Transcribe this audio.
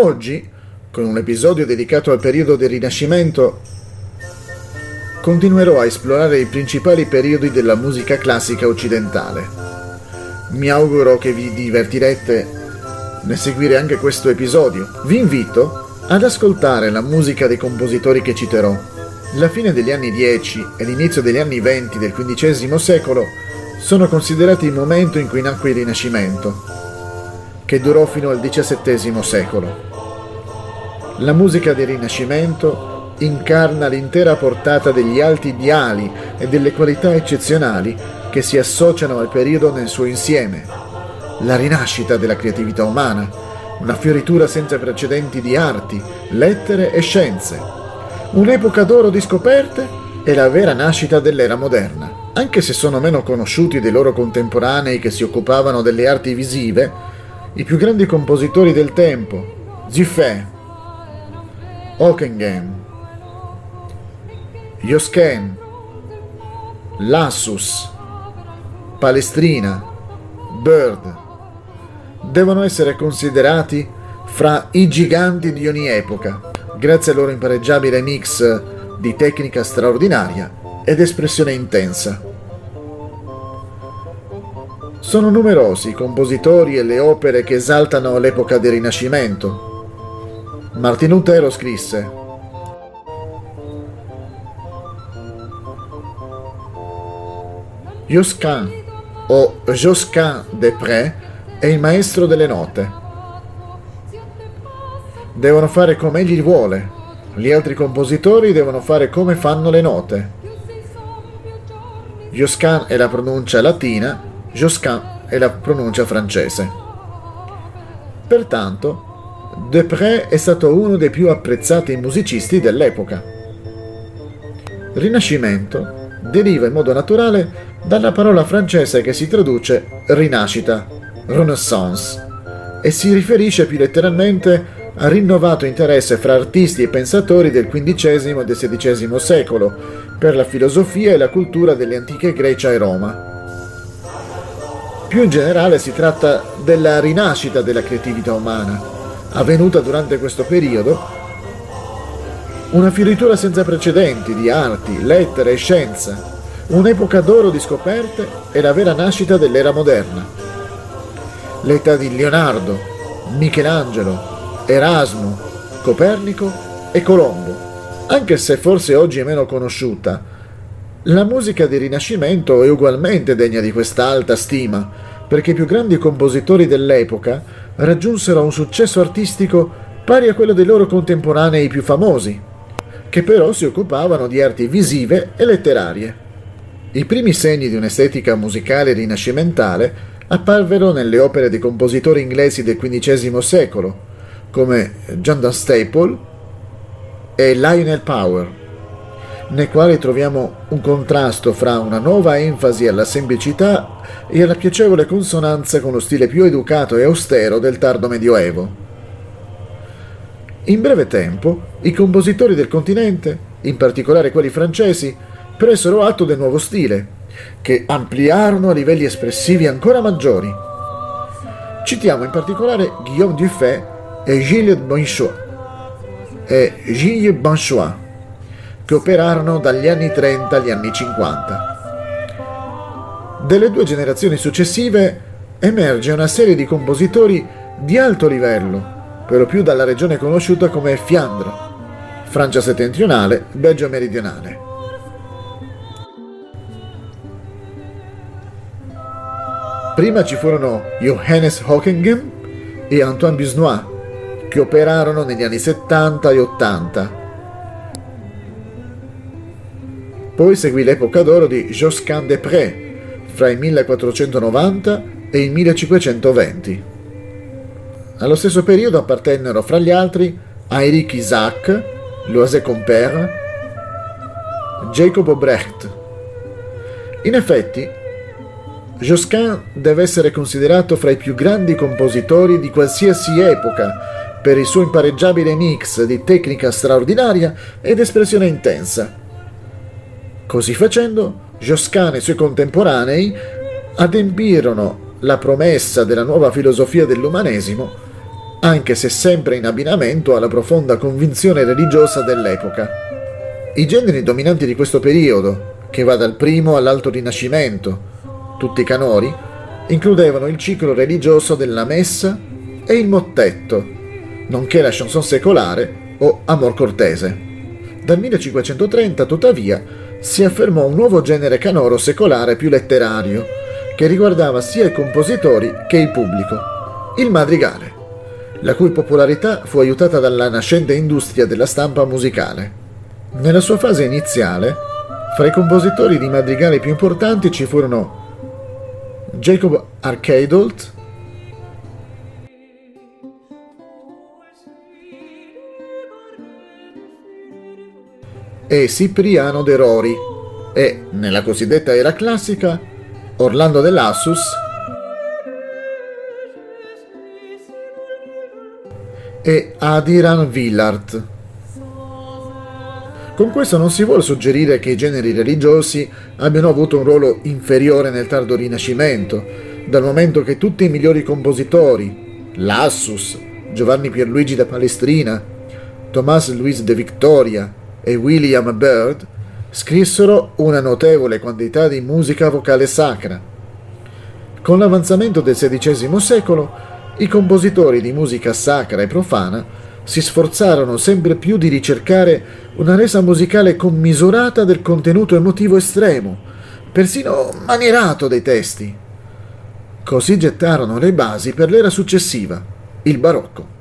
Oggi, con un episodio dedicato al periodo del Rinascimento, continuerò a esplorare i principali periodi della musica classica occidentale. Mi auguro che vi divertirete nel seguire anche questo episodio. Vi invito ad ascoltare la musica dei compositori che citerò. La fine degli anni 10 e l'inizio degli anni 20 del XV secolo sono considerati il momento in cui nacque il Rinascimento, che durò fino al XVII secolo. La musica del Rinascimento incarna l'intera portata degli alti ideali e delle qualità eccezionali che si associano al periodo nel suo insieme. La rinascita della creatività umana, una fioritura senza precedenti di arti, lettere e scienze, un'epoca d'oro di scoperte e la vera nascita dell'era moderna. Anche se sono meno conosciuti dei loro contemporanei che si occupavano delle arti visive, i più grandi compositori del tempo, Giffé, Hockenheim, Josken, Lassus, Palestrina, Bird devono essere considerati fra i giganti di ogni epoca, grazie al loro impareggiabile mix di tecnica straordinaria ed espressione intensa. Sono numerosi i compositori e le opere che esaltano l'epoca del Rinascimento. Martin Lutero scrisse Josquin o Josquin des Prés è il maestro delle note. Devono fare come egli vuole, gli altri compositori devono fare come fanno le note. Josquin è la pronuncia latina, Josquin è la pronuncia francese. Pertanto, Depré è stato uno dei più apprezzati musicisti dell'epoca. Rinascimento deriva in modo naturale dalla parola francese che si traduce rinascita, renaissance, e si riferisce più letteralmente al rinnovato interesse fra artisti e pensatori del XV e del XVI secolo per la filosofia e la cultura delle antiche Grecia e Roma. Più in generale si tratta della rinascita della creatività umana, avvenuta durante questo periodo una fioritura senza precedenti di arti, lettere e scienza, un'epoca d'oro di scoperte e la vera nascita dell'era moderna. L'età di Leonardo, Michelangelo, Erasmo, Copernico e Colombo. Anche se forse oggi è meno conosciuta, la musica del Rinascimento è ugualmente degna di questa alta stima, perché i più grandi compositori dell'epoca raggiunsero un successo artistico pari a quello dei loro contemporanei più famosi, che però si occupavano di arti visive e letterarie. I primi segni di un'estetica musicale rinascimentale apparvero nelle opere dei compositori inglesi del XV secolo, come John Dunstable e Lionel Power, nei quali troviamo un contrasto fra una nuova enfasi alla semplicità e alla piacevole consonanza con lo stile più educato e austero del tardo medioevo. In breve tempo, i compositori del continente, in particolare quelli francesi, presero atto del nuovo stile, che ampliarono a livelli espressivi ancora maggiori. Citiamo in particolare Guillaume Dufay e Gilles Bonchois, e Gilles Bonchois, che operarono dagli anni 30 agli anni 50. Delle due generazioni successive emerge una serie di compositori di alto livello, per lo più dalla regione conosciuta come Fiandre, Francia settentrionale, Belgio meridionale. Prima ci furono Johannes Hockenheim e Antoine Busnois, che operarono negli anni 70 e 80. Poi seguì l'epoca d'oro di Josquin des Prés, fra il 1490 e il 1520. Allo stesso periodo appartennero fra gli altri Henrik Isaac, Loise Compère, Jacob Brecht. In effetti, Josquin deve essere considerato fra i più grandi compositori di qualsiasi epoca per il suo impareggiabile mix di tecnica straordinaria ed espressione intensa. Così facendo, Josquin e i suoi contemporanei adempirono la promessa della nuova filosofia dell'umanesimo anche se sempre in abbinamento alla profonda convinzione religiosa dell'epoca. I generi dominanti di questo periodo, che va dal primo all'alto rinascimento, tutti canori, includevano il ciclo religioso della messa e il mottetto, nonché la chanson secolare o amor cortese. Dal 1530, tuttavia, si affermò un nuovo genere canoro secolare più letterario, che riguardava sia i compositori che il pubblico, il madrigale, la cui popolarità fu aiutata dalla nascente industria della stampa musicale. Nella sua fase iniziale, fra i compositori di madrigali più importanti ci furono Jacob Arcadult, e Cipriano de Rori e, nella cosiddetta era classica, Orlando de Lassus e Adiran Villard. Con questo non si vuole suggerire che i generi religiosi abbiano avuto un ruolo inferiore nel tardo Rinascimento, dal momento che tutti i migliori compositori, Lassus, Giovanni Pierluigi da Palestrina, Tomás Luis de Victoria e William Byrd, scrissero una notevole quantità di musica vocale sacra. Con l'avanzamento del XVI secolo, i compositori di musica sacra e profana si sforzarono sempre più di ricercare una resa musicale commisurata del contenuto emotivo estremo, persino manierato dei testi. Così gettarono le basi per l'era successiva, il barocco.